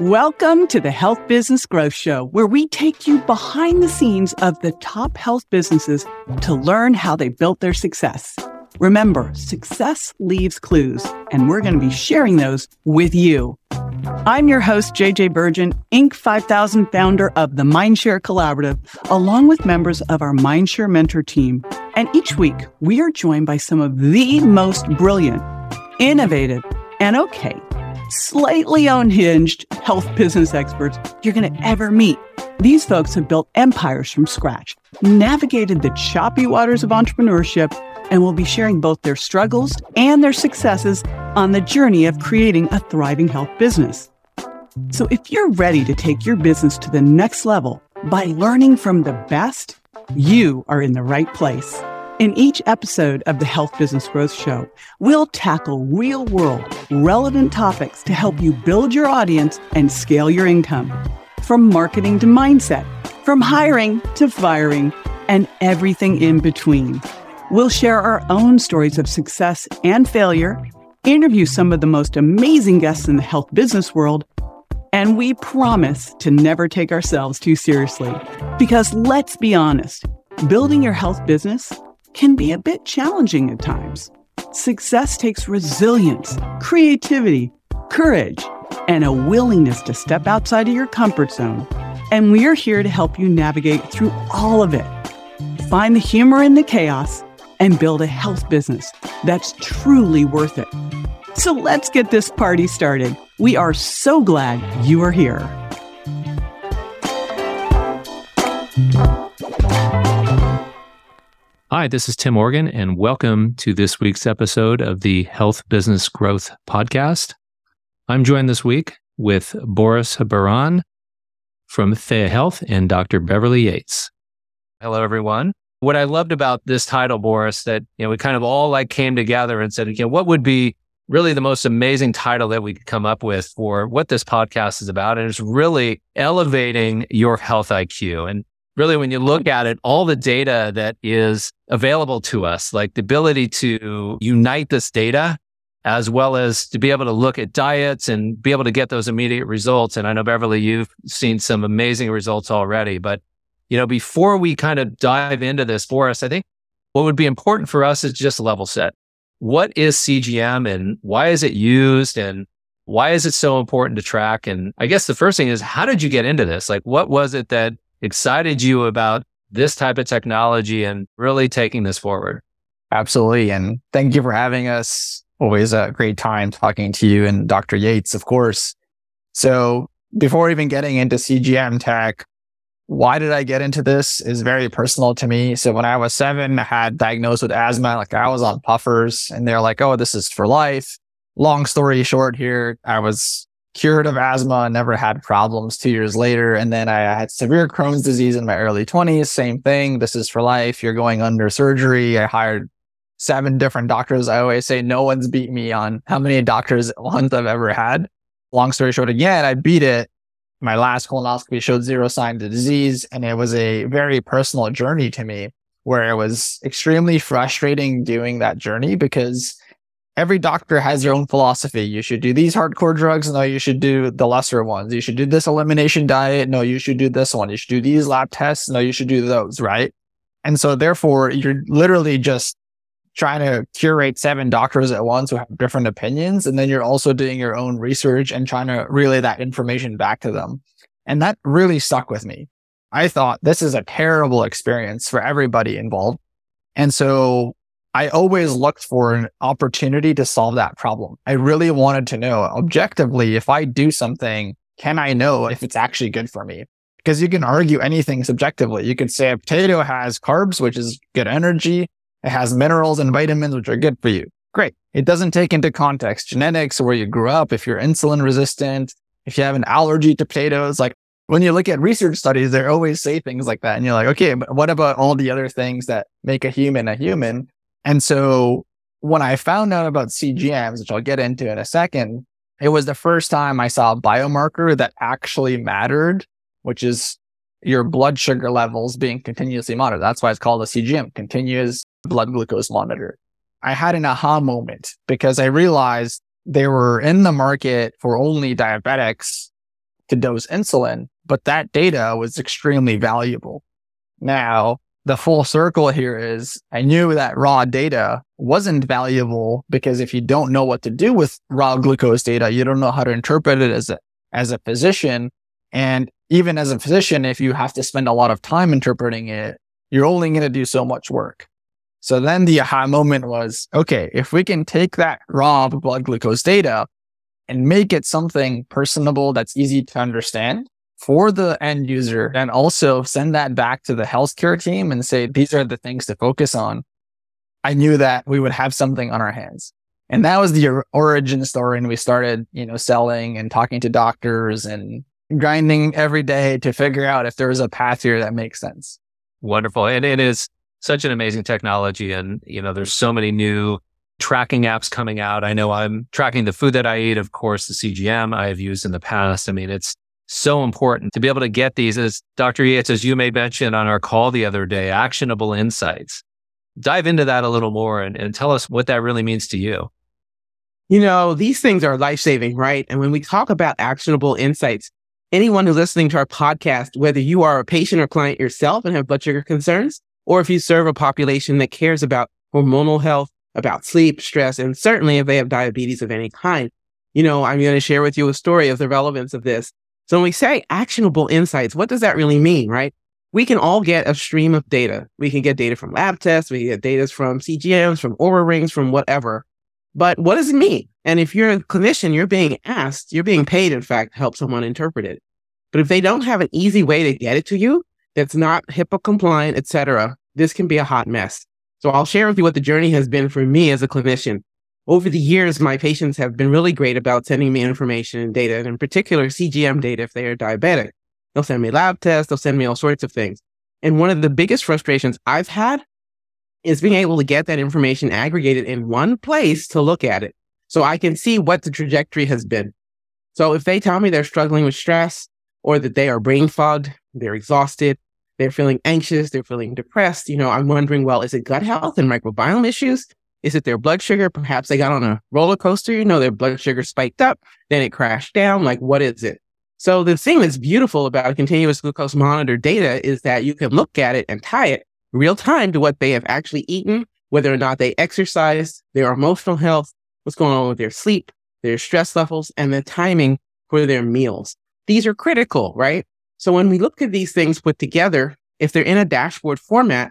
Welcome to the Health Business Growth Show, where we take you behind the scenes of the top health businesses to learn how they built their success. Remember, success leaves clues, and we're going to be sharing those with you. I'm your host, JJ Virgin, Inc. 5000 founder of the Mindshare Collaborative, along with members of our Mindshare Mentor team. And each week, we are joined by some of the most brilliant, innovative, and okay, slightly unhinged health business experts you're going to ever meet. These folks have built empires from scratch, navigated the choppy waters of entrepreneurship, and will be sharing both their struggles and their successes on the journey of creating a thriving health business. So if you're ready to take your business to the next level by learning from the best, you are in the right place. In each episode of the Health Business Growth Show, we'll tackle real world, relevant topics to help you build your audience and scale your income. From marketing to mindset, from hiring to firing, and everything in between. We'll share our own stories of success and failure, interview some of the most amazing guests in the health business world, and we promise to never take ourselves too seriously. Because let's be honest, building your health business can be a bit challenging at times. Success takes resilience, creativity, courage, and a willingness to step outside of your comfort zone. And we are here to help you navigate through all of it. Find the humor in the chaos and build a health business that's truly worth it. So let's get this party started. We are so glad you are here. Hi, this is Tim Morgan, and welcome to this week's episode of the Health Business Growth Podcast. I'm joined this week with Boris Berjan from Theia Health and Dr. Beverly Yates. Hello, everyone. What I loved about this title, Boris, that you know we kind of all like came together and said, you know, what would be really the most amazing title that we could come up with for what this podcast is about, and it's really elevating your health IQ. And really, when you look at it, all the data that is available to us, like the ability to unite this data as well as to be able to look at diets and be able to get those immediate results. And I know Beverly, you've seen some amazing results already, but you know, before we kind of dive into this for us, I think what would be important for us is just level set. What is CGM and why is it used and why is it so important to track? And I guess the first thing is, how did you get into this? Like, what was it that excited you about this type of technology and really taking this forward. Absolutely. And thank you for having us. Always a great time talking to you and Dr. Yates, of course. So before even getting into CGM tech, why did I get into this is very personal to me. So when I was seven, I had diagnosed with asthma, like I was on puffers and they're like, Oh, this is for life. Long story short here, I was cured of asthma, never had problems two years later. And then I had severe Crohn's disease in my early 20s. Same thing. This is for life. You're going under surgery. I hired seven different doctors. I always say no one's beat me on how many doctors ones I've ever had. Long story short, again, I beat it. My last colonoscopy showed zero signs of disease. And it was a very personal journey to me where it was extremely frustrating doing that journey because every doctor has their own philosophy. You should do these hardcore drugs. No, you should do the lesser ones. You should do this elimination diet. No, you should do this one. You should do these lab tests. No, you should do those. Right. And so therefore you're literally just trying to curate seven doctors at once who have different opinions. And then you're also doing your own research and trying to relay that information back to them. And that really stuck with me. I thought this is a terrible experience for everybody involved. And so I always looked for an opportunity to solve that problem. I really wanted to know objectively, if I do something, can I know if it's actually good for me? Because you can argue anything subjectively. You could say a potato has carbs, which is good energy. It has minerals and vitamins, which are good for you. Great. It doesn't take into context genetics or where you grew up, if you're insulin resistant, if you have an allergy to potatoes. Like when you look at research studies, they always say things like that. And you're like, okay, but what about all the other things that make a human a human? And so when I found out about CGMs, which I'll get into in a second, it was the first time I saw a biomarker that actually mattered, which is your blood sugar levels being continuously monitored. That's why it's called a CGM, continuous blood glucose monitor. I had an aha moment because I realized they were in the market for only diabetics to dose insulin, but that data was extremely valuable. Now, the full circle here is I knew that raw data wasn't valuable because if you don't know what to do with raw glucose data, you don't know how to interpret it as a, as a physician. And even as a physician, if you have to spend a lot of time interpreting it, you're only going to do so much work. So then the aha moment was, okay, if we can take that raw blood glucose data and make it something personable that's easy to understand for the end user and also send that back to the healthcare team and say, these are the things to focus on. I knew that we would have something on our hands. And that was the origin story. And we started, you know, selling and talking to doctors and grinding every day to figure out if there was a path here that makes sense. Wonderful. And it is such an amazing technology. And, you know, there's so many new tracking apps coming out. I know I'm tracking the food that I eat, of course, the CGM I have used in the past. I mean, it's so important to be able to get these, as Dr. Yates, as you may mention on our call the other day, actionable insights. Dive into that a little more and, and tell us what that really means to you. You know, these things are life saving, right? And when we talk about actionable insights, anyone who's listening to our podcast, whether you are a patient or client yourself and have blood sugar concerns, or if you serve a population that cares about hormonal health, about sleep, stress, and certainly if they have diabetes of any kind, you know, I'm going to share with you a story of the relevance of this. So when we say actionable insights, what does that really mean, right? We can all get a stream of data. We can get data from lab tests, we get data from CGMs, from Oura rings, from whatever. But what does it mean? And if you're a clinician, you're being asked, you're being paid, in fact, to help someone interpret it. But if they don't have an easy way to get it to you that's not HIPAA compliant, et cetera, this can be a hot mess. So I'll share with you what the journey has been for me as a clinician. Over the years, my patients have been really great about sending me information and data, and in particular, CGM data if they are diabetic. They'll send me lab tests, they'll send me all sorts of things. And one of the biggest frustrations I've had is being able to get that information aggregated in one place to look at it so I can see what the trajectory has been. So if they tell me they're struggling with stress or that they are brain fogged, they're exhausted, they're feeling anxious, they're feeling depressed, you know, I'm wondering, well, is it gut health and microbiome issues? Is it their blood sugar? Perhaps they got on a roller coaster, you know, their blood sugar spiked up, then it crashed down. Like, what is it? So the thing that's beautiful about continuous glucose monitor data is that you can look at it and tie it real time to what they have actually eaten, whether or not they exercised, their emotional health, what's going on with their sleep, their stress levels, and the timing for their meals. These are critical, right? So when we look at these things put together, if they're in a dashboard format,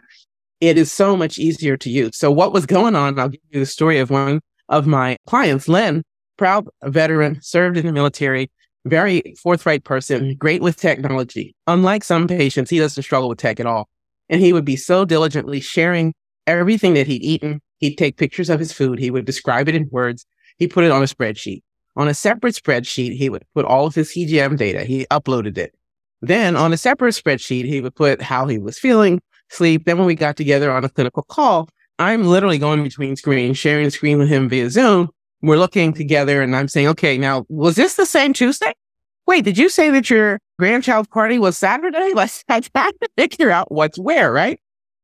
it is so much easier to use. So what was going on? I'll give you the story of one of my clients, Len, proud veteran, served in the military, very forthright person, great with technology. Unlike some patients, he doesn't struggle with tech at all. And he would be so diligently sharing everything that he'd eaten. He'd take pictures of his food. He would describe it in words. He put it on a spreadsheet. On a separate spreadsheet, he would put all of his CGM data. He uploaded it. Then on a separate spreadsheet, he would put how he was feeling, sleep. Then when we got together on a clinical call, I'm literally going between screens, sharing the screen with him via Zoom. We're looking together and I'm saying, okay, now was this the same Tuesday? Wait, did you say that your grandchild's party was Saturday? Let's try to figure out what's where, right?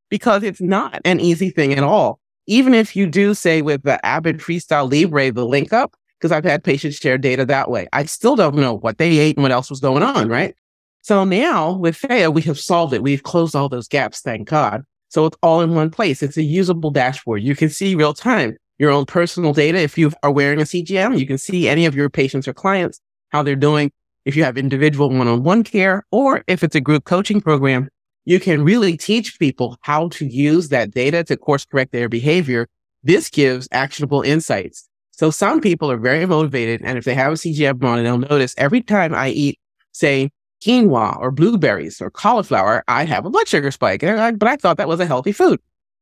Because it's not an easy thing at all. Even if you do say with the Abbott Freestyle Libre, the link up, because I've had patients share data that way. I still don't know what they ate and what else was going on, right? So now with Theia, we have solved it. We've closed all those gaps, thank God. So it's all in one place. It's a usable dashboard. You can see real time your own personal data. If you are wearing a CGM, you can see any of your patients or clients, how they're doing. If you have individual one-on-one care, or if it's a group coaching program, you can really teach people how to use that data to course correct their behavior. This gives actionable insights. So some people are very motivated. And if they have a CGM on, they'll notice every time I eat, say, quinoa or blueberries or cauliflower, I have a blood sugar spike. But I thought that was a healthy food.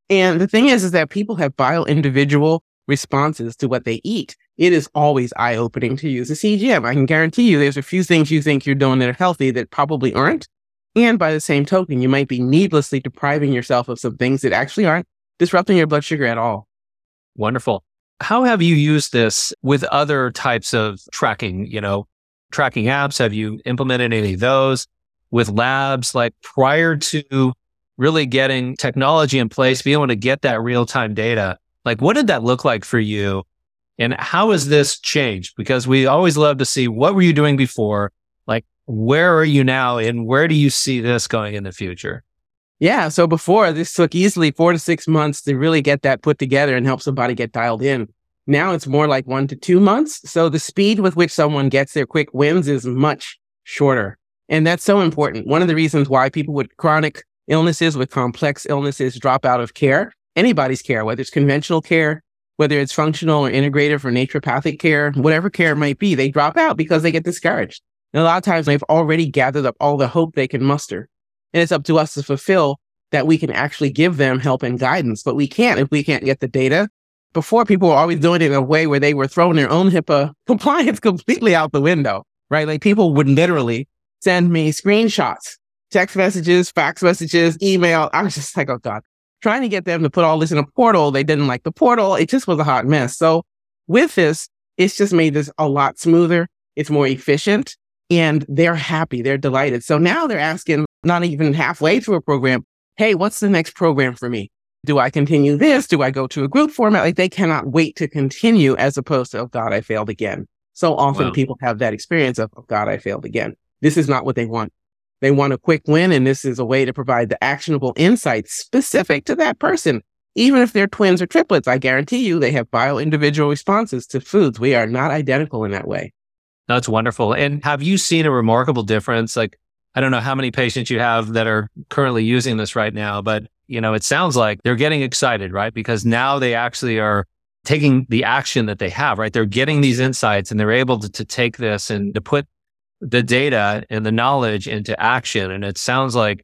And the thing is, is that people have bio individual responses to what they eat. It is always eye opening to use a CGM. I can guarantee you there's a few things you think you're doing that are healthy that probably aren't. And by the same token, you might be needlessly depriving yourself of some things that actually aren't disrupting your blood sugar at all. Wonderful. How have you used this with other types of tracking, you know, tracking apps? Have you implemented any of those with labs like prior to really getting technology in place, being able to get that real time data? Like, what did that look like for you? And how has this changed? Because we always love to see what were you doing before? Like, where are you now and where do you see this going in the future? Yeah. So before this took easily four to six months to really get that put together and help somebody get dialed in. Now it's more like one to two months. So the speed with which someone gets their quick wins is much shorter. And that's so important. One of the reasons why people with chronic illnesses, with complex illnesses drop out of care, anybody's care, whether it's conventional care, whether it's functional or integrative or naturopathic care, whatever care it might be, they drop out because they get discouraged. And a lot of times they've already gathered up all the hope they can muster. And it's up to us to fulfill that we can actually give them help and guidance, but we can't if we can't get the data. Before people were always doing it in a way where they were throwing their own HIPAA compliance completely out the window, right? Like people would literally send me screenshots, text messages, fax messages, email. I was just like, oh God, trying to get them to put all this in a portal. They didn't like the portal. It just was a hot mess. So with this, it's just made this a lot smoother. It's more efficient and they're happy. They're delighted. So now they're asking, not even halfway through a program, Hey, what's the next program for me? Do I continue this? Do I go to a group format? Like they cannot wait to continue as opposed to, oh God, I failed again. So often wow. people have that experience of, oh God, I failed again. This is not what they want. They want a quick win. And this is a way to provide the actionable insights specific to that person. Even if they're twins or triplets, I guarantee you they have bio individual responses to foods. We are not identical in that way. That's wonderful. And have you seen a remarkable difference? Like, I don't know how many patients you have that are currently using this right now, but you know, it sounds like they're getting excited, right? Because now they actually are taking the action that they have, right? They're getting these insights and they're able to, to take this and to put the data and the knowledge into action. And it sounds like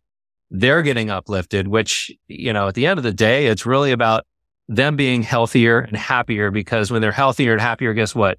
they're getting uplifted, which, you know, at the end of the day, it's really about them being healthier and happier because when they're healthier and happier, guess what?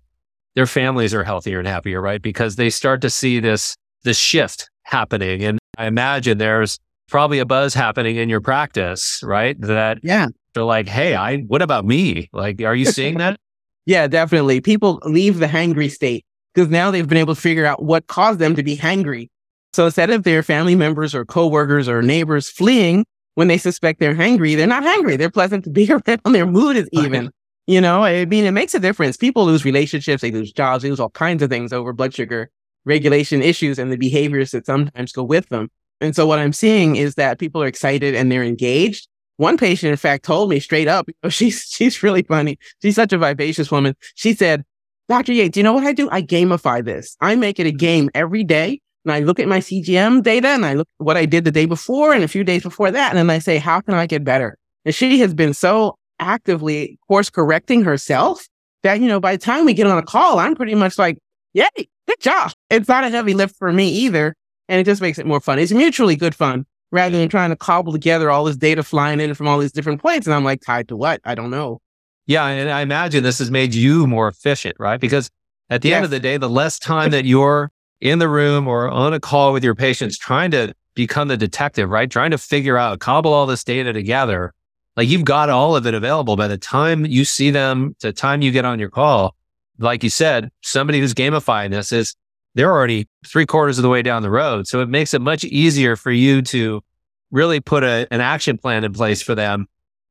Their families are healthier and happier, right? Because they start to see this, this shift happening. And I imagine there's probably a buzz happening in your practice, right? That yeah. they're like, Hey, I, what about me? Like, are you seeing that? yeah, definitely. People leave the hangry state because now they've been able to figure out what caused them to be hangry. So instead of their family members or coworkers or neighbors fleeing when they suspect they're hangry, they're not hangry. They're pleasant to be around. Their mood is even. You know, I mean, it makes a difference. People lose relationships, they lose jobs, they lose all kinds of things over blood sugar regulation issues and the behaviors that sometimes go with them. And so what I'm seeing is that people are excited and they're engaged. One patient, in fact, told me straight up, know, she's she's really funny. She's such a vivacious woman. She said, Dr. Yates, do you know what I do? I gamify this. I make it a mm-hmm. game every day. And I look at my CGM data and I look at what I did the day before and a few days before that. And then I say, how can I get better? And she has been so actively course correcting herself that, you know, by the time we get on a call, I'm pretty much like, yay, good job. It's not a heavy lift for me either. And it just makes it more fun. It's mutually good fun rather than trying to cobble together all this data flying in from all these different points. And I'm like, tied to what? I don't know. Yeah. And I imagine this has made you more efficient, right? Because at the yes. end of the day, the less time that you're in the room or on a call with your patients trying to become the detective, right? Trying to figure out, cobble all this data together. Like you've got all of it available by the time you see them, the time you get on your call. Like you said, somebody who's gamifying this is they're already three quarters of the way down the road. So it makes it much easier for you to really put a, an action plan in place for them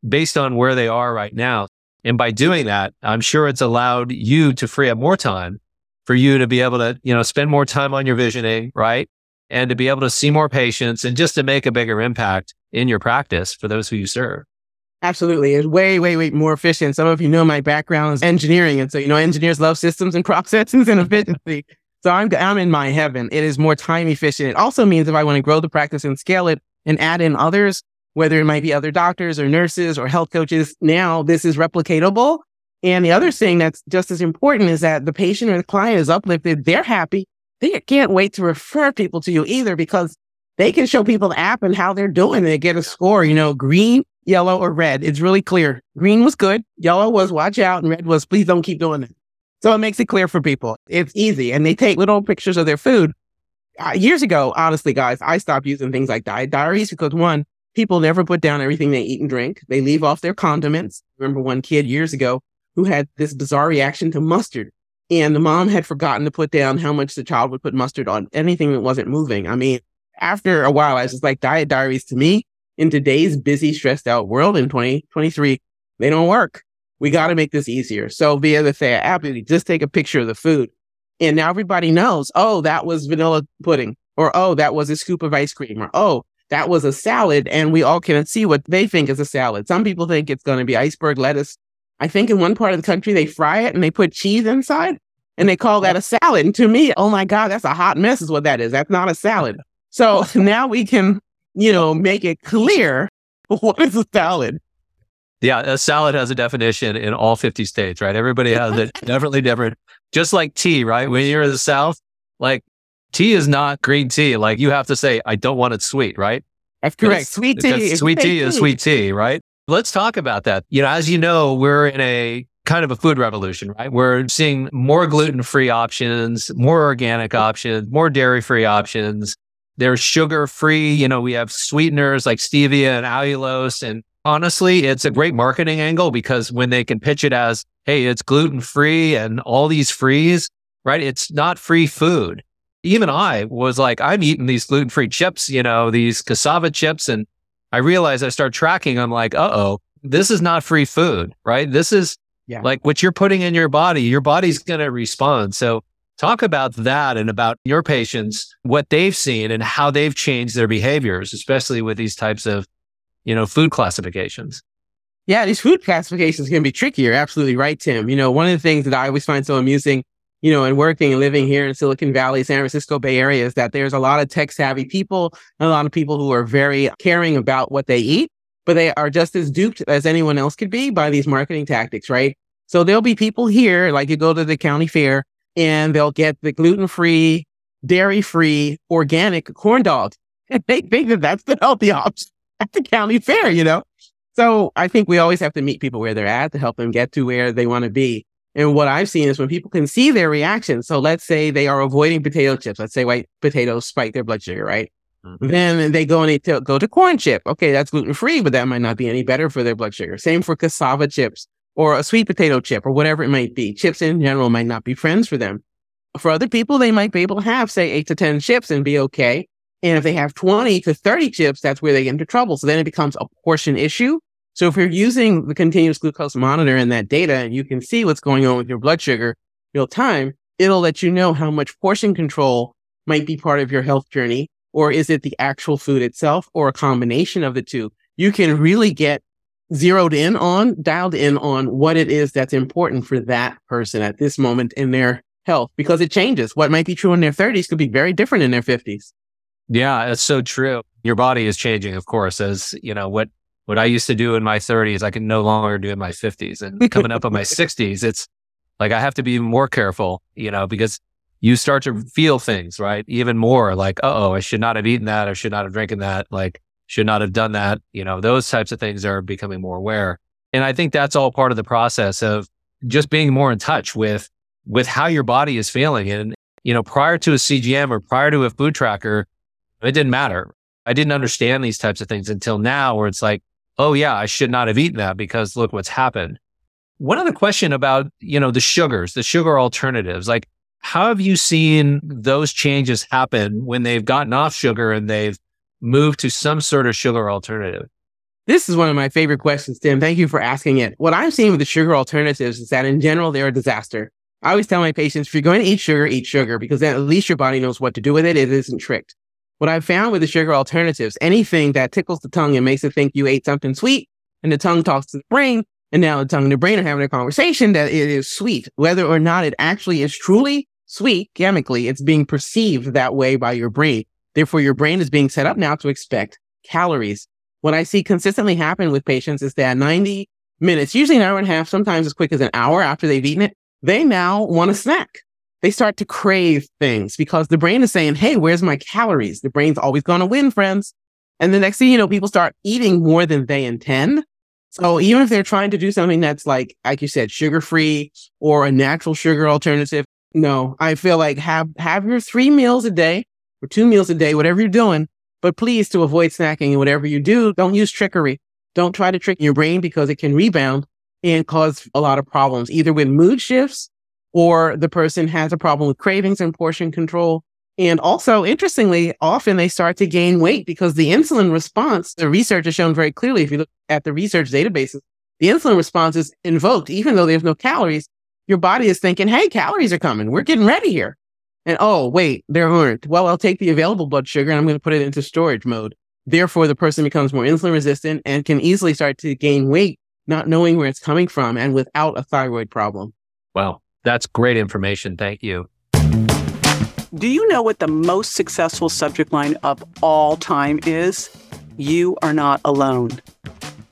based on where they are right now. And by doing that, I'm sure it's allowed you to free up more time for you to be able to, you know, spend more time on your visioning, right? And to be able to see more patients and just to make a bigger impact in your practice for those who you serve. Absolutely. It's way, way, way more efficient. Some of you know my background is engineering. And so, you know, engineers love systems and processes and efficiency. So I'm, I'm in my heaven. It is more time efficient. It also means if I want to grow the practice and scale it and add in others, whether it might be other doctors or nurses or health coaches. Now this is replicatable. And the other thing that's just as important is that the patient or the client is uplifted. They're happy. They can't wait to refer people to you either because they can show people the app and how they're doing. They get a score, you know, green, yellow, or red. It's really clear. Green was good. Yellow was watch out. And red was please don't keep doing it. So it makes it clear for people. It's easy. And they take little pictures of their food. Uh, years ago, honestly, guys, I stopped using things like diet diaries because one, people never put down everything they eat and drink. They leave off their condiments. I remember one kid years ago who had this bizarre reaction to mustard. And the mom had forgotten to put down how much the child would put mustard on anything that wasn't moving. I mean, after a while, I was just like, diet diaries to me in today's busy, stressed out world in 2023, they don't work. We got to make this easier. So via the Theia app, you just take a picture of the food And now everybody knows, oh, that was vanilla pudding, or oh, that was a scoop of ice cream, or oh, that was a salad. And we all can see what they think is a salad. Some people think it's going to be iceberg lettuce. I think in one part of the country, they fry it and they put cheese inside and they call that a salad. And to me, oh my God, that's a hot mess, is what that is. That's not a salad. So now we can, you know, make it clear what is a salad. Yeah, a salad has a definition in all 50 states, right? Everybody has it definitely different. Just like tea, right? When you're in the South, like tea is not green tea. Like you have to say, I don't want it sweet, right? That's correct. Sweet tea. Sweet tea is sweet tea, right? Let's talk about that. You know, as you know, we're in a kind of a food revolution, right? We're seeing more gluten free options, more organic options, more dairy free options. There's sugar free. You know, we have sweeteners like stevia and allulose. And honestly, it's a great marketing angle because when they can pitch it as, hey, it's gluten free and all these frees, right? It's not free food. Even I was like, I'm eating these gluten free chips, you know, these cassava chips. And I realized I start tracking. I'm like, uh oh, this is not free food, right? This is yeah. like what you're putting in your body. Your body's going to respond. So talk about that and about your patients, what they've seen and how they've changed their behaviors, especially with these types of, you know, food classifications. Yeah, these food classifications can be trickier. Absolutely right, Tim. You know, one of the things that I always find so amusing you know, and working and living here in Silicon Valley, San Francisco Bay Area is that there's a lot of tech savvy people and a lot of people who are very caring about what they eat, but they are just as duped as anyone else could be by these marketing tactics, right? So there'll be people here, like you go to the county fair and they'll get the gluten free, dairy free, organic corn dog. And they think that that's the healthy option at the county fair, you know? So I think we always have to meet people where they're at to help them get to where they want to be. And what I've seen is when people can see their reaction. So let's say they are avoiding potato chips. Let's say white potatoes spike their blood sugar, right? Mm-hmm. Then they go and they t- go to corn chip. Okay, that's gluten free, but that might not be any better for their blood sugar. Same for cassava chips or a sweet potato chip or whatever it might be. Chips in general might not be friends for them. For other people, they might be able to have, say, eight to 10 chips and be okay. And if they have 20 to 30 chips, that's where they get into trouble. So then it becomes a portion issue so if you're using the continuous glucose monitor and that data and you can see what's going on with your blood sugar real time, it'll let you know how much portion control might be part of your health journey. Or is it the actual food itself or a combination of the two? You can really get zeroed in on, dialed in on what it is that's important for that person at this moment in their health because it changes. What might be true in their 30s could be very different in their 50s. Yeah, it's so true. Your body is changing, of course, as you know, what what I used to do in my 30s, I can no longer do in my 50s. And coming up on my 60s, it's like I have to be more careful, you know, because you start to feel things, right? Even more like, oh, I should not have eaten that. I should not have drinking that. Like, should not have done that. You know, those types of things are becoming more aware. And I think that's all part of the process of just being more in touch with, with how your body is feeling. And, you know, prior to a CGM or prior to a food tracker, it didn't matter. I didn't understand these types of things until now where it's like, oh yeah, I should not have eaten that because look what's happened. One other question about, you know, the sugars, the sugar alternatives, like how have you seen those changes happen when they've gotten off sugar and they've moved to some sort of sugar alternative? This is one of my favorite questions, Tim. Thank you for asking it. What I'm seeing with the sugar alternatives is that in general, they're a disaster. I always tell my patients, if you're going to eat sugar, eat sugar because then at least your body knows what to do with it. It isn't tricked. What I've found with the sugar alternatives, anything that tickles the tongue and makes it think you ate something sweet, and the tongue talks to the brain, and now the tongue and the brain are having a conversation that it is sweet. Whether or not it actually is truly sweet chemically, it's being perceived that way by your brain. Therefore, your brain is being set up now to expect calories. What I see consistently happen with patients is that 90 minutes, usually an hour and a half, sometimes as quick as an hour after they've eaten it, they now want a snack they start to crave things because the brain is saying, Hey, where's my calories? The brain's always going to win, friends. And the next thing you know, people start eating more than they intend. So even if they're trying to do something that's like, like you said, sugar free or a natural sugar alternative, no, I feel like have, have your three meals a day or two meals a day, whatever you're doing. But please to avoid snacking and whatever you do, don't use trickery. Don't try to trick your brain because it can rebound and cause a lot of problems, either with mood shifts or the person has a problem with cravings and portion control. And also, interestingly, often they start to gain weight because the insulin response, the research has shown very clearly, if you look at the research databases, the insulin response is invoked, even though there's no calories. your body is thinking, hey, calories are coming. We're getting ready here. And oh, wait, there aren't. Well, I'll take the available blood sugar and I'm going to put it into storage mode. Therefore, the person becomes more insulin resistant and can easily start to gain weight, not knowing where it's coming from and without a thyroid problem. Wow. That's great information. Thank you. Do you know what the most successful subject line of all time is? You are not alone.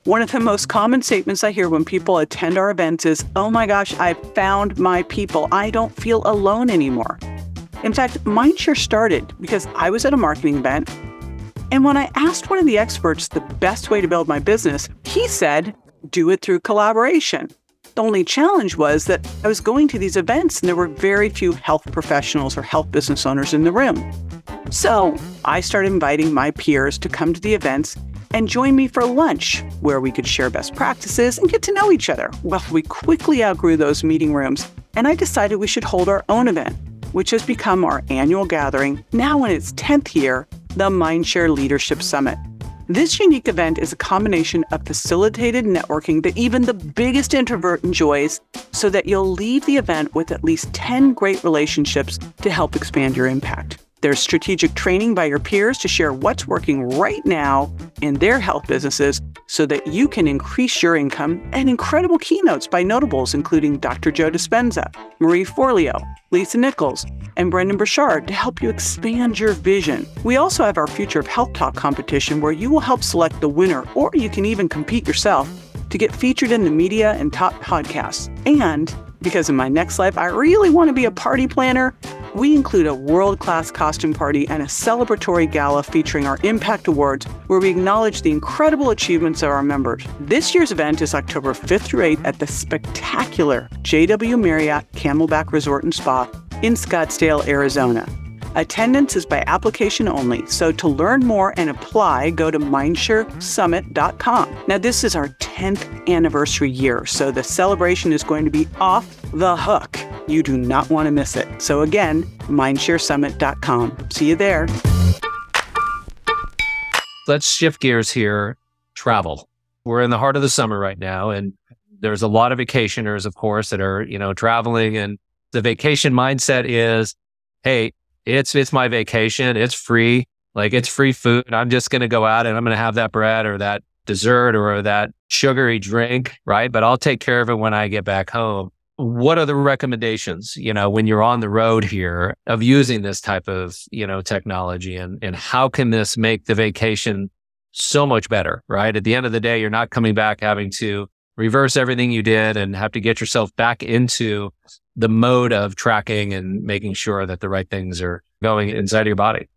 One of the most common statements I hear when people attend our events is, Oh my gosh, I found my people. I don't feel alone anymore. In fact, mine Mindshare started because I was at a marketing event. And when I asked one of the experts the best way to build my business, he said, Do it through collaboration. The only challenge was that I was going to these events and there were very few health professionals or health business owners in the room. So I started inviting my peers to come to the events and join me for lunch, where we could share best practices and get to know each other. Well, we quickly outgrew those meeting rooms, and I decided we should hold our own event, which has become our annual gathering, now in its 10th year, the Mindshare Leadership Summit. This unique event is a combination of facilitated networking that even the biggest introvert enjoys, so that you'll leave the event with at least 10 great relationships to help expand your impact. There's strategic training by your peers to share what's working right now in their health businesses so that you can increase your income, and incredible keynotes by notables including Dr. Joe Dispenza, Marie Forleo, Lisa Nichols, and Brendon Burchard to help you expand your vision. We also have our Future of Health Talk competition where you will help select the winner, or you can even compete yourself to get featured in the media and top podcasts. And because in my next life I really want to be a party planner, we include a world class costume party and a celebratory gala featuring our Impact Awards, where we acknowledge the incredible achievements of our members. This year's event is October 5th through 8th at the spectacular JW Marriott Camelback Resort and Spa in Scottsdale, Arizona. Attendance is by application only, so to learn more and apply, go to mindsharesummit.com. Now, this is our 10th anniversary year, so the celebration is going to be off the hook. You do not want to miss it. So, again, mindsharesummit.com. See you there. Let's shift gears here travel. We're in the heart of the summer right now, and there's a lot of vacationers, of course, that are, you know, traveling. And the vacation mindset is, hey, it's it's my vacation. It's free. Like it's free food. I'm just to go out and I'm to have that bread or that dessert or that sugary drink, right? But I'll take care of it when I get back home. What are the recommendations, you know, when you're on the road here of using this type of, you know, technology and and how can this make the vacation so much better, right? At the end of the day, you're not coming back having to reverse everything you did and have to get yourself back into the mode of tracking and making sure that the right things are going inside of your body.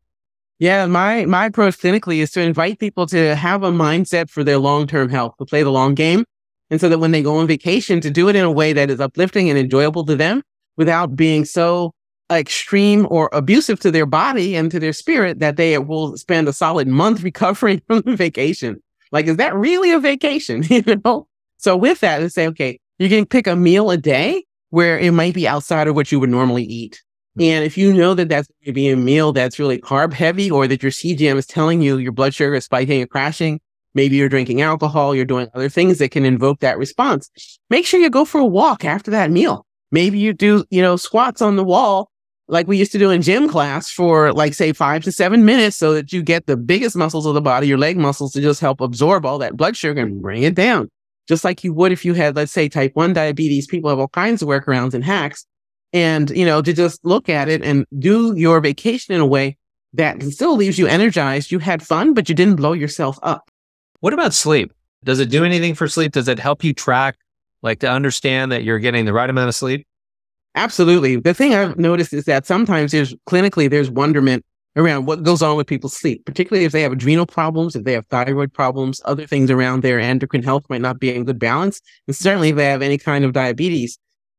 Yeah, my my approach clinically is to invite people to have a mindset for their long-term health, to play the long game. And so that when they go on vacation, to do it in a way that is uplifting and enjoyable to them without being so extreme or abusive to their body and to their spirit that they will spend a solid month recovering from the vacation. Like, is that really a vacation? you know? So with that, let's say, okay, you can pick a meal a day where it might be outside of what you would normally eat. Hmm. And if you know that that's going to be a meal that's really carb heavy or that your CGM is telling you your blood sugar is spiking and crashing, maybe you're drinking alcohol, you're doing other things that can invoke that response. Make sure you go for a walk after that meal. Maybe you do, you know, squats on the wall like we used to do in gym class for like say five to seven minutes so that you get the biggest muscles of the body, your leg muscles to just help absorb all that blood sugar and bring it down just like you would if you had, let's say, type 1 diabetes. People have all kinds of workarounds and hacks. And, you know, to just look at it and do your vacation in a way that still leaves you energized. You had fun, but you didn't blow yourself up. What about sleep? Does it do anything for sleep? Does it help you track, like to understand that you're getting the right amount of sleep? Absolutely. The thing I've noticed is that sometimes there's clinically, there's wonderment around what goes on with people's sleep, particularly if they have adrenal problems, if they have thyroid problems, other things around their endocrine health might not be in good balance. And certainly if they have any kind of diabetes,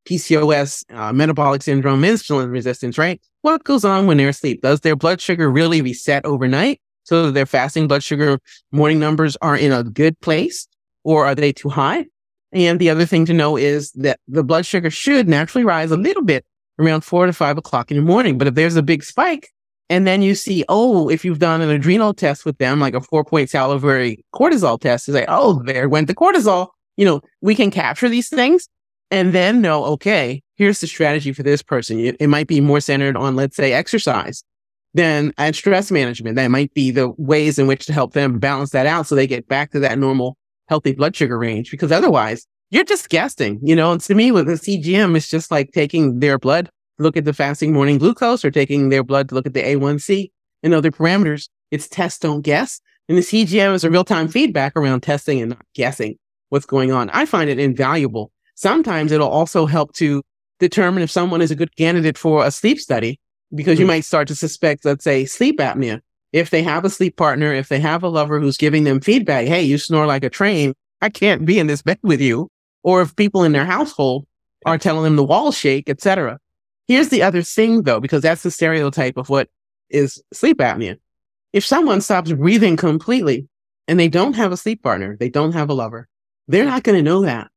PCOS, uh, metabolic syndrome, insulin resistance, right? What goes on when they're asleep? Does their blood sugar really reset overnight so that their fasting blood sugar morning numbers are in a good place or are they too high? And the other thing to know is that the blood sugar should naturally rise a little bit around four to five o'clock in the morning. But if there's a big spike, and then you see, oh, if you've done an adrenal test with them, like a four point salivary cortisol test, you say, oh, there went the cortisol. You know, we can capture these things and then know, okay, here's the strategy for this person. It, it might be more centered on, let's say, exercise than and stress management. That might be the ways in which to help them balance that out so they get back to that normal healthy blood sugar range. Because otherwise, you're just guessing, you know. And to me, with the CGM, it's just like taking their blood, look at the fasting morning glucose, or taking their blood to look at the A1C and other parameters. It's test, don't guess. And the CGM is a real time feedback around testing and not guessing what's going on. I find it invaluable. Sometimes it'll also help to determine if someone is a good candidate for a sleep study because mm-hmm. you might start to suspect, let's say, sleep apnea. If they have a sleep partner, if they have a lover who's giving them feedback, hey, you snore like a train. I can't be in this bed with you. Or if people in their household are telling them the walls shake, etc. Here's the other thing though, because that's the stereotype of what is sleep apnea. If someone stops breathing completely and they don't have a sleep partner, they don't have a lover, they're not going to know that.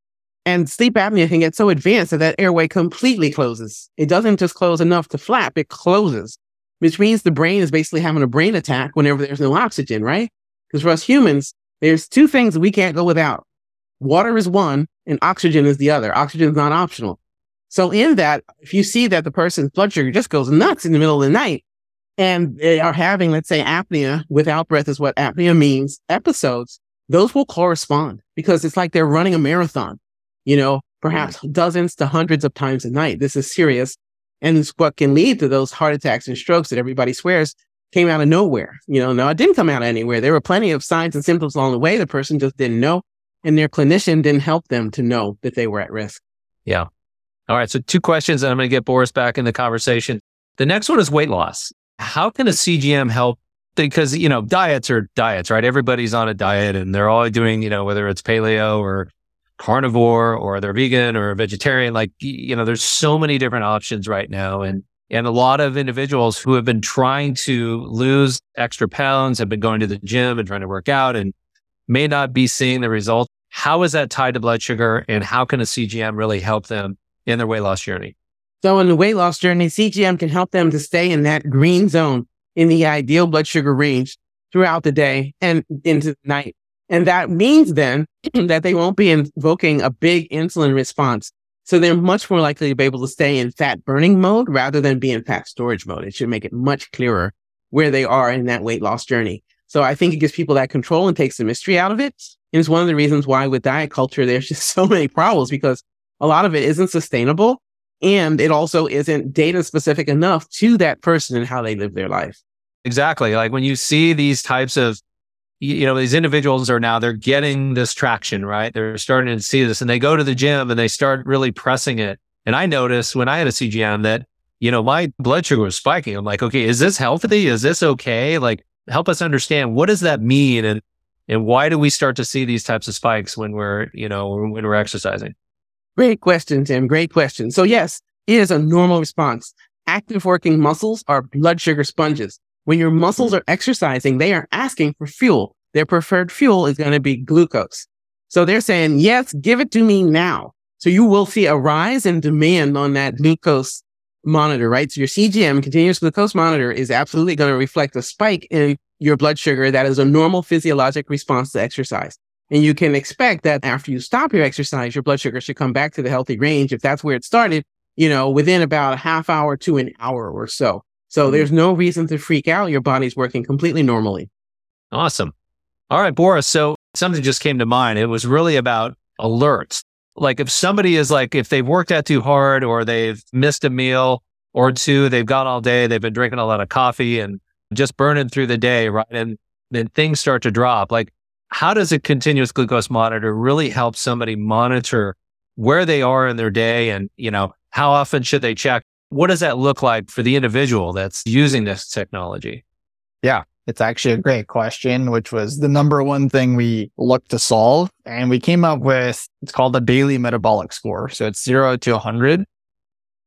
And sleep apnea can get so advanced that that airway completely closes. It doesn't just close enough to flap, it closes, which means the brain is basically having a brain attack whenever there's no oxygen, right? Because for us humans, there's two things we can't go without. Water is one and oxygen is the other. Oxygen is not optional. So in that, if you see that the person's blood sugar just goes nuts in the middle of the night, and they are having, let's say, apnea without breath is what apnea means, episodes, those will correspond because it's like they're running a marathon, you know, perhaps dozens to hundreds of times a night. This is serious. And it's what can lead to those heart attacks and strokes that everybody swears came out of nowhere. You know, no, it didn't come out of anywhere. There were plenty of signs and symptoms along the way. The person just didn't know. And their clinician didn't help them to know that they were at risk. Yeah. All right. So two questions, and I'm going to get Boris back in the conversation. The next one is weight loss how can a CGM help? Because, you know, diets are diets, right? Everybody's on a diet and they're all doing, you know, whether it's paleo or carnivore or they're vegan or vegetarian, like, you know, there's so many different options right now. And, and a lot of individuals who have been trying to lose extra pounds have been going to the gym and trying to work out and may not be seeing the results. How is that tied to blood sugar and how can a CGM really help them in their weight loss journey? So in the weight loss journey, CGM can help them to stay in that green zone in the ideal blood sugar range throughout the day and into the night. And that means then that they won't be invoking a big insulin response. So they're much more likely to be able to stay in fat burning mode rather than be in fat storage mode. It should make it much clearer where they are in that weight loss journey. So I think it gives people that control and takes the mystery out of it. And it's one of the reasons why with diet culture, there's just so many problems because a lot of it isn't sustainable and it also isn't data specific enough to that person and how they live their life. Exactly. Like when you see these types of, you know, these individuals are now, they're getting this traction, right? They're starting to see this and they go to the gym and they start really pressing it. And I noticed when I had a CGM that, you know, my blood sugar was spiking. I'm like, okay, is this healthy? Is this okay? Like, help us understand what does that mean? And, and why do we start to see these types of spikes when we're, you know, when we're exercising? Great question, Tim. Great question. So yes, it is a normal response. Active working muscles are blood sugar sponges. When your muscles are exercising, they are asking for fuel. Their preferred fuel is going to be glucose. So they're saying, yes, give it to me now. So you will see a rise in demand on that glucose monitor, right? So your CGM, continuous glucose monitor, is absolutely going to reflect a spike in your blood sugar that is a normal physiologic response to exercise. And you can expect that after you stop your exercise, your blood sugar should come back to the healthy range. If that's where it started, you know, within about a half hour to an hour or so. So mm-hmm. there's no reason to freak out. Your body's working completely normally. Awesome. All right, Boris. So something just came to mind. It was really about alerts. Like if somebody is like, if they've worked out too hard or they've missed a meal or two, they've gone all day, they've been drinking a lot of coffee and just burning through the day, right? And then things start to drop. Like how does a continuous glucose monitor really help somebody monitor where they are in their day and, you know, how often should they check? What does that look like for the individual that's using this technology? Yeah, it's actually a great question, which was the number one thing we looked to solve. And we came up with, it's called the daily metabolic score. So it's zero to 100.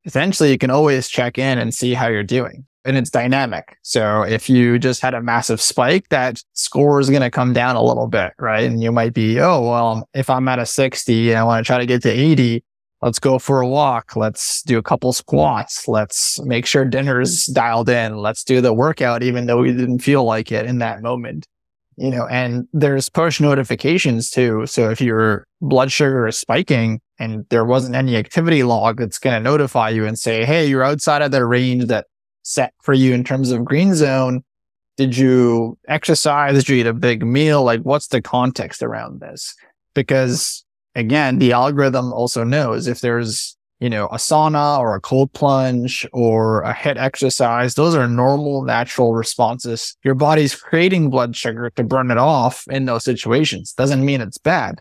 Essentially, you can always check in and see how you're doing and it's dynamic. So if you just had a massive spike, that score is going to come down a little bit, right? And you might be, oh, well, if I'm at a 60 and I want to try to get to 80, let's go for a walk. Let's do a couple squats. Let's make sure dinner's dialed in. Let's do the workout, even though we didn't feel like it in that moment. You know, and there's push notifications too. So if your blood sugar is spiking, and there wasn't any activity log that's going to notify you and say, Hey, you're outside of the range that set for you in terms of green zone. Did you exercise? Did you eat a big meal? Like what's the context around this? Because again, the algorithm also knows if there's, you know, a sauna or a cold plunge or a HIIT exercise, those are normal, natural responses. Your body's creating blood sugar to burn it off in those situations. Doesn't mean it's bad.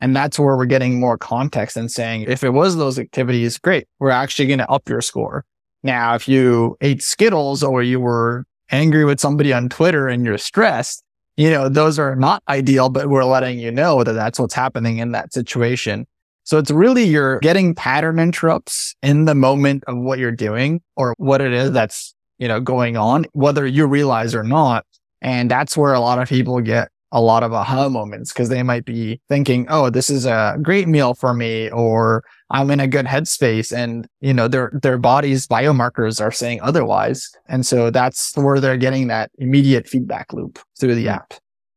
And that's where we're getting more context and saying, if it was those activities, great. We're actually going to up your score. Now, if you ate Skittles or you were angry with somebody on Twitter and you're stressed, you know, those are not ideal, but we're letting you know that that's what's happening in that situation. So it's really you're getting pattern interrupts in the moment of what you're doing or what it is that's, you know, going on, whether you realize or not. And that's where a lot of people get a lot of aha moments because they might be thinking, oh, this is a great meal for me, or I'm in a good headspace. And, you know, their, their body's biomarkers are saying otherwise. And so that's where they're getting that immediate feedback loop through the hmm. app.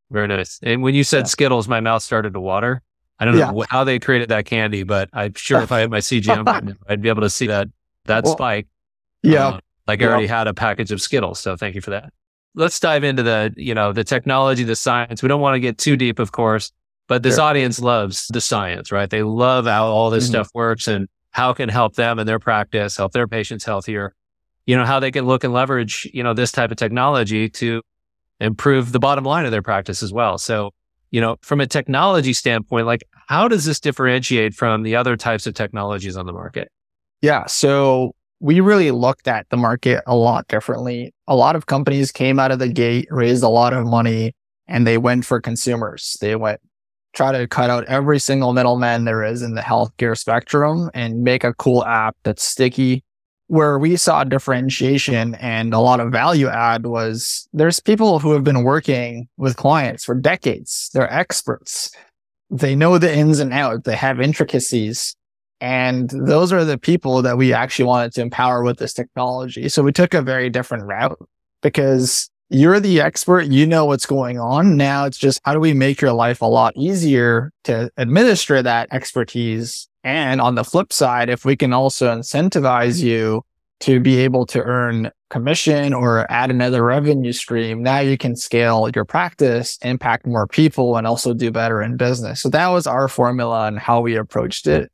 Very nice. And when you said yeah. Skittles, my mouth started to water. I don't know yeah. how they created that candy, but I'm sure if I had my CGM, I'd be able to see that, that well, spike. Yeah. Uh, like I already had a package of Skittles. So thank you for that let's dive into the, you know, the technology, the science. We don't want to get too deep, of course, but this sure. audience loves the science, right? They love how all this mm-hmm. stuff works and how it can help them in their practice, help their patients healthier. You know, how they can look and leverage, you know, this type of technology to improve the bottom line of their practice as well. So, you know, from a technology standpoint, like how does this differentiate from the other types of technologies on the market? Yeah. So we really looked at the market a lot differently. A lot of companies came out of the gate, raised a lot of money, and they went for consumers. They went try to cut out every single middleman there is in the healthcare spectrum and make a cool app that's sticky. Where we saw differentiation and a lot of value add was there's people who have been working with clients for decades. They're experts. They know the ins and outs. They have intricacies and those are the people that we actually wanted to empower with this technology. So we took a very different route because you're the expert. You know what's going on. Now it's just how do we make your life a lot easier to administer that expertise? And on the flip side, if we can also incentivize you to be able to earn commission or add another revenue stream, now you can scale your practice, impact more people, and also do better in business. So that was our formula and how we approached it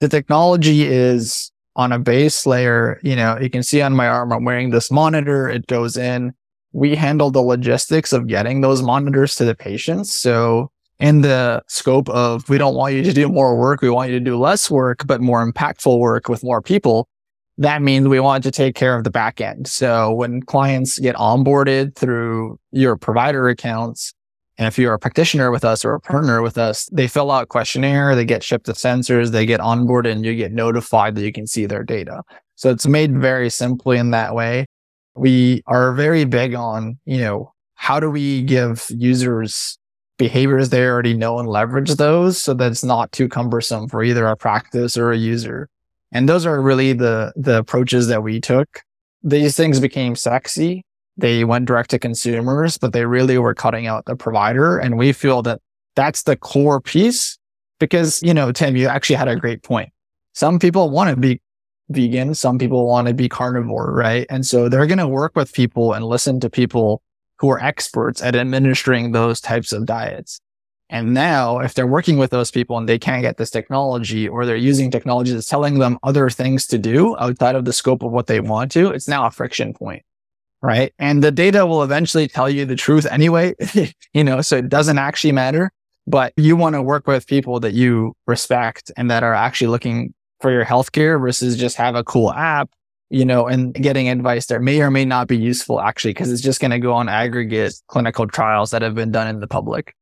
the technology is on a base layer. You know, you can see on my arm, I'm wearing this monitor. It goes in. We handle the logistics of getting those monitors to the patients. So in the scope of we don't want you to do more work. We want you to do less work, but more impactful work with more people. That means we want to take care of the back end. So when clients get onboarded through your provider accounts, and if you're a practitioner with us or a partner with us, they fill out questionnaire, they get shipped the sensors, they get onboarded and you get notified that you can see their data. So it's made very simply in that way. We are very big on, you know, how do we give users behaviors they already know and leverage those so that it's not too cumbersome for either a practice or a user. And those are really the, the approaches that we took. These things became sexy they went direct to consumers, but they really were cutting out the provider. And we feel that that's the core piece because, you know, Tim, you actually had a great point. Some people want to be vegan. Some people want to be carnivore, right? And so they're going to work with people and listen to people who are experts at administering those types of diets. And now if they're working with those people and they can't get this technology or they're using technology that's telling them other things to do outside of the scope of what they want to, it's now a friction point right? And the data will eventually tell you the truth anyway, you know, so it doesn't actually matter. But you want to work with people that you respect and that are actually looking for your healthcare versus just have a cool app, you know, and getting advice that may or may not be useful actually, because it's just going to go on aggregate clinical trials that have been done in the public.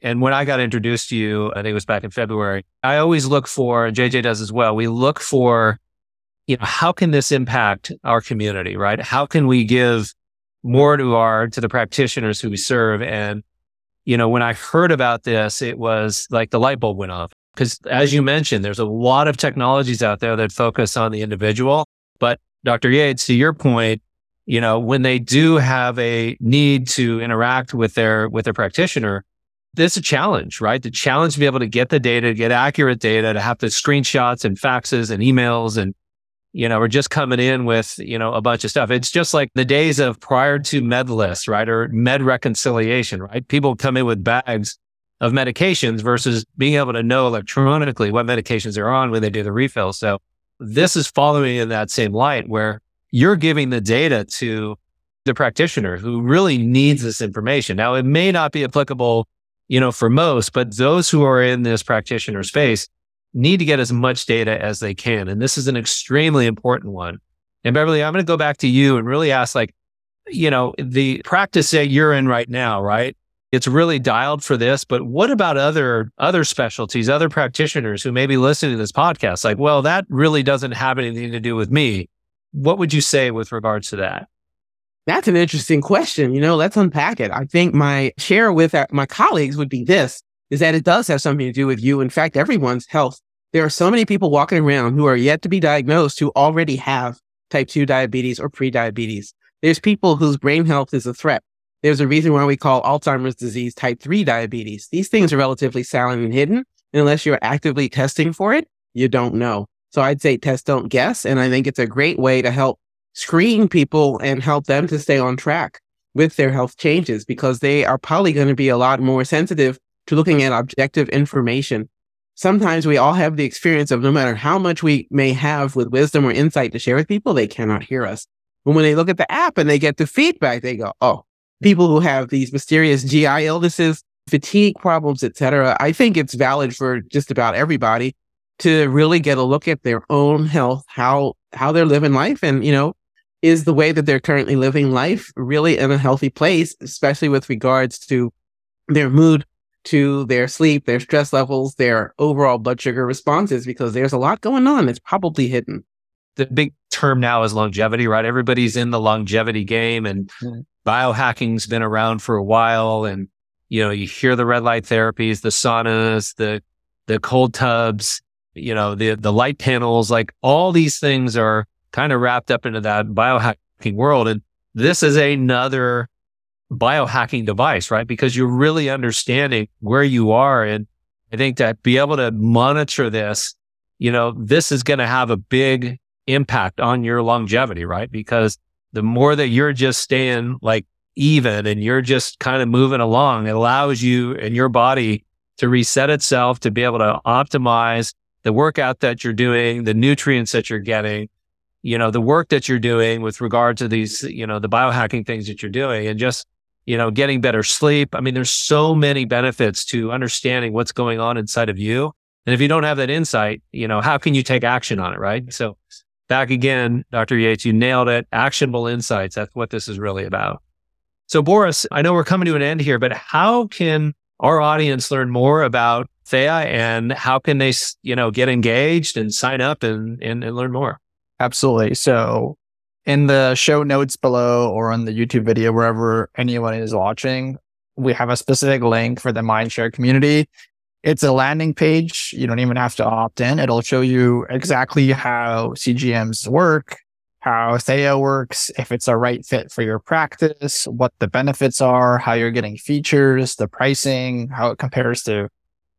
And when I got introduced to you, I think it was back in February, I always look for, JJ does as well, we look for you know, how can this impact our community, right? How can we give more to our, to the practitioners who we serve? And, you know, when I heard about this, it was like the light bulb went off. Cause as you mentioned, there's a lot of technologies out there that focus on the individual. But Dr. Yates, to your point, you know, when they do have a need to interact with their, with their practitioner, this is a challenge, right? The challenge to be able to get the data, get accurate data, to have the screenshots and faxes and emails and you know, we're just coming in with, you know, a bunch of stuff. It's just like the days of prior to MedList, right? Or med reconciliation, right? People come in with bags of medications versus being able to know electronically what medications they're on when they do the refill. So this is following in that same light where you're giving the data to the practitioner who really needs this information. Now, it may not be applicable, you know, for most, but those who are in this practitioner space, need to get as much data as they can. And this is an extremely important one. And Beverly, I'm going to go back to you and really ask like, you know, the practice that you're in right now, right? It's really dialed for this, but what about other other specialties, other practitioners who may be listening to this podcast? Like, well, that really doesn't have anything to do with me. What would you say with regards to that? That's an interesting question. You know, let's unpack it. I think my share with uh, my colleagues would be this is that it does have something to do with you. In fact, everyone's health. There are so many people walking around who are yet to be diagnosed who already have type 2 diabetes or prediabetes. There's people whose brain health is a threat. There's a reason why we call Alzheimer's disease type 3 diabetes. These things are relatively silent and hidden. Unless you're actively testing for it, you don't know. So I'd say test, don't guess. And I think it's a great way to help screen people and help them to stay on track with their health changes because they are probably going to be a lot more sensitive to looking at objective information. Sometimes we all have the experience of no matter how much we may have with wisdom or insight to share with people, they cannot hear us. But when they look at the app and they get the feedback, they go, oh, people who have these mysterious GI illnesses, fatigue problems, etc. I think it's valid for just about everybody to really get a look at their own health, how how they're living life, and you know, is the way that they're currently living life really in a healthy place, especially with regards to their mood, to their sleep, their stress levels, their overall blood sugar responses, because there's a lot going on that's probably hidden. The big term now is longevity, right? Everybody's in the longevity game and mm-hmm. biohacking's been around for a while. And, you know, you hear the red light therapies, the saunas, the, the cold tubs, you know, the, the light panels, like all these things are kind of wrapped up into that biohacking world. And this is another biohacking device, right? Because you're really understanding where you are. And I think that be able to monitor this, you know, this is going to have a big impact on your longevity, right? Because the more that you're just staying like even and you're just kind of moving along, it allows you and your body to reset itself to be able to optimize the workout that you're doing, the nutrients that you're getting, you know, the work that you're doing with regard to these, you know, the biohacking things that you're doing and just you know, getting better sleep. I mean, there's so many benefits to understanding what's going on inside of you. And if you don't have that insight, you know, how can you take action on it? Right. So back again, Dr. Yates, you nailed it. Actionable insights. That's what this is really about. So Boris, I know we're coming to an end here, but how can our audience learn more about Theia and how can they, you know, get engaged and sign up and, and, and learn more? Absolutely. So in the show notes below or on the YouTube video, wherever anyone is watching, we have a specific link for the Mindshare community. It's a landing page. You don't even have to opt in. It'll show you exactly how CGMs work, how Theia works, if it's a right fit for your practice, what the benefits are, how you're getting features, the pricing, how it compares to,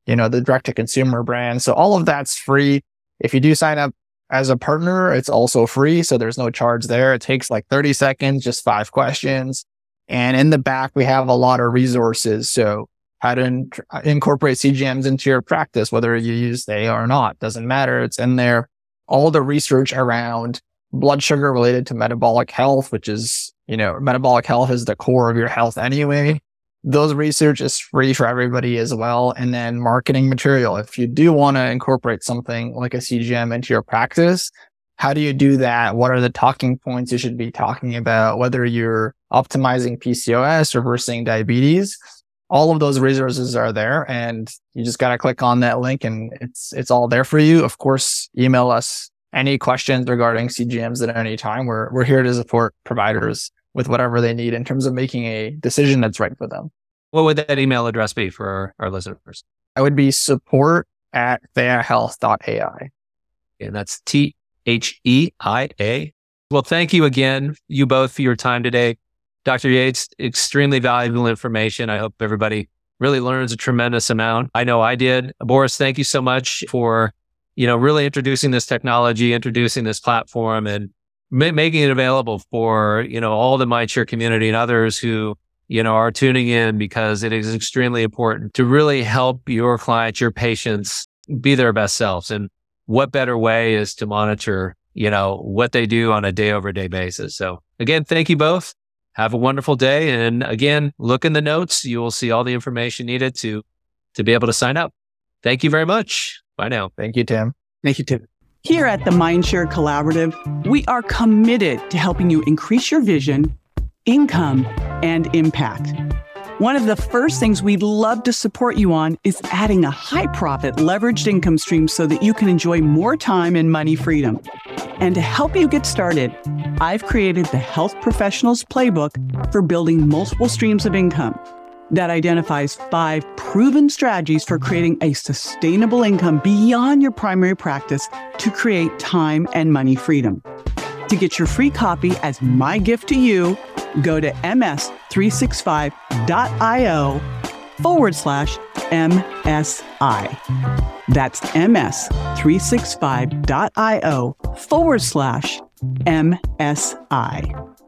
you know, the direct to consumer brand. So all of that's free. If you do sign up as a partner, it's also free. So there's no charge there. It takes like 30 seconds, just five questions. And in the back, we have a lot of resources. So how to in- incorporate CGMs into your practice, whether you use they or not, doesn't matter. It's in there. All the research around blood sugar related to metabolic health, which is, you know, metabolic health is the core of your health anyway those research is free for everybody as well. And then marketing material. If you do want to incorporate something like a CGM into your practice, how do you do that? What are the talking points you should be talking about? Whether you're optimizing PCOS, reversing diabetes, all of those resources are there and you just got to click on that link and it's, it's all there for you. Of course, email us any questions regarding CGMs at any time. We're, we're here to support providers with whatever they need in terms of making a decision that's right for them. What would that email address be for our, our listeners? I would be support at theiahealth.ai. And that's T H E I A. Well, thank you again, you both, for your time today. Dr. Yates, extremely valuable information. I hope everybody really learns a tremendous amount. I know I did. Boris, thank you so much for, you know, really introducing this technology, introducing this platform and ma- making it available for, you know, all the MindShare community and others who, you know, are tuning in because it is extremely important to really help your clients, your patients be their best selves. And what better way is to monitor, you know, what they do on a day over day basis. So again, thank you both. Have a wonderful day. And again, look in the notes. You will see all the information needed to, to be able to sign up. Thank you very much. Bye now. Thank you, Tim. Thank you, Tim. Here at the Mindshare Collaborative, we are committed to helping you increase your vision, income, and impact. One of the first things we'd love to support you on is adding a high profit leveraged income stream so that you can enjoy more time and money freedom. And to help you get started, I've created the Health Professionals Playbook for building multiple streams of income that identifies five proven strategies for creating a sustainable income beyond your primary practice to create time and money freedom. To get your free copy as my gift to you, go to ms365.io forward slash MSI. That's ms365.io forward slash MSI.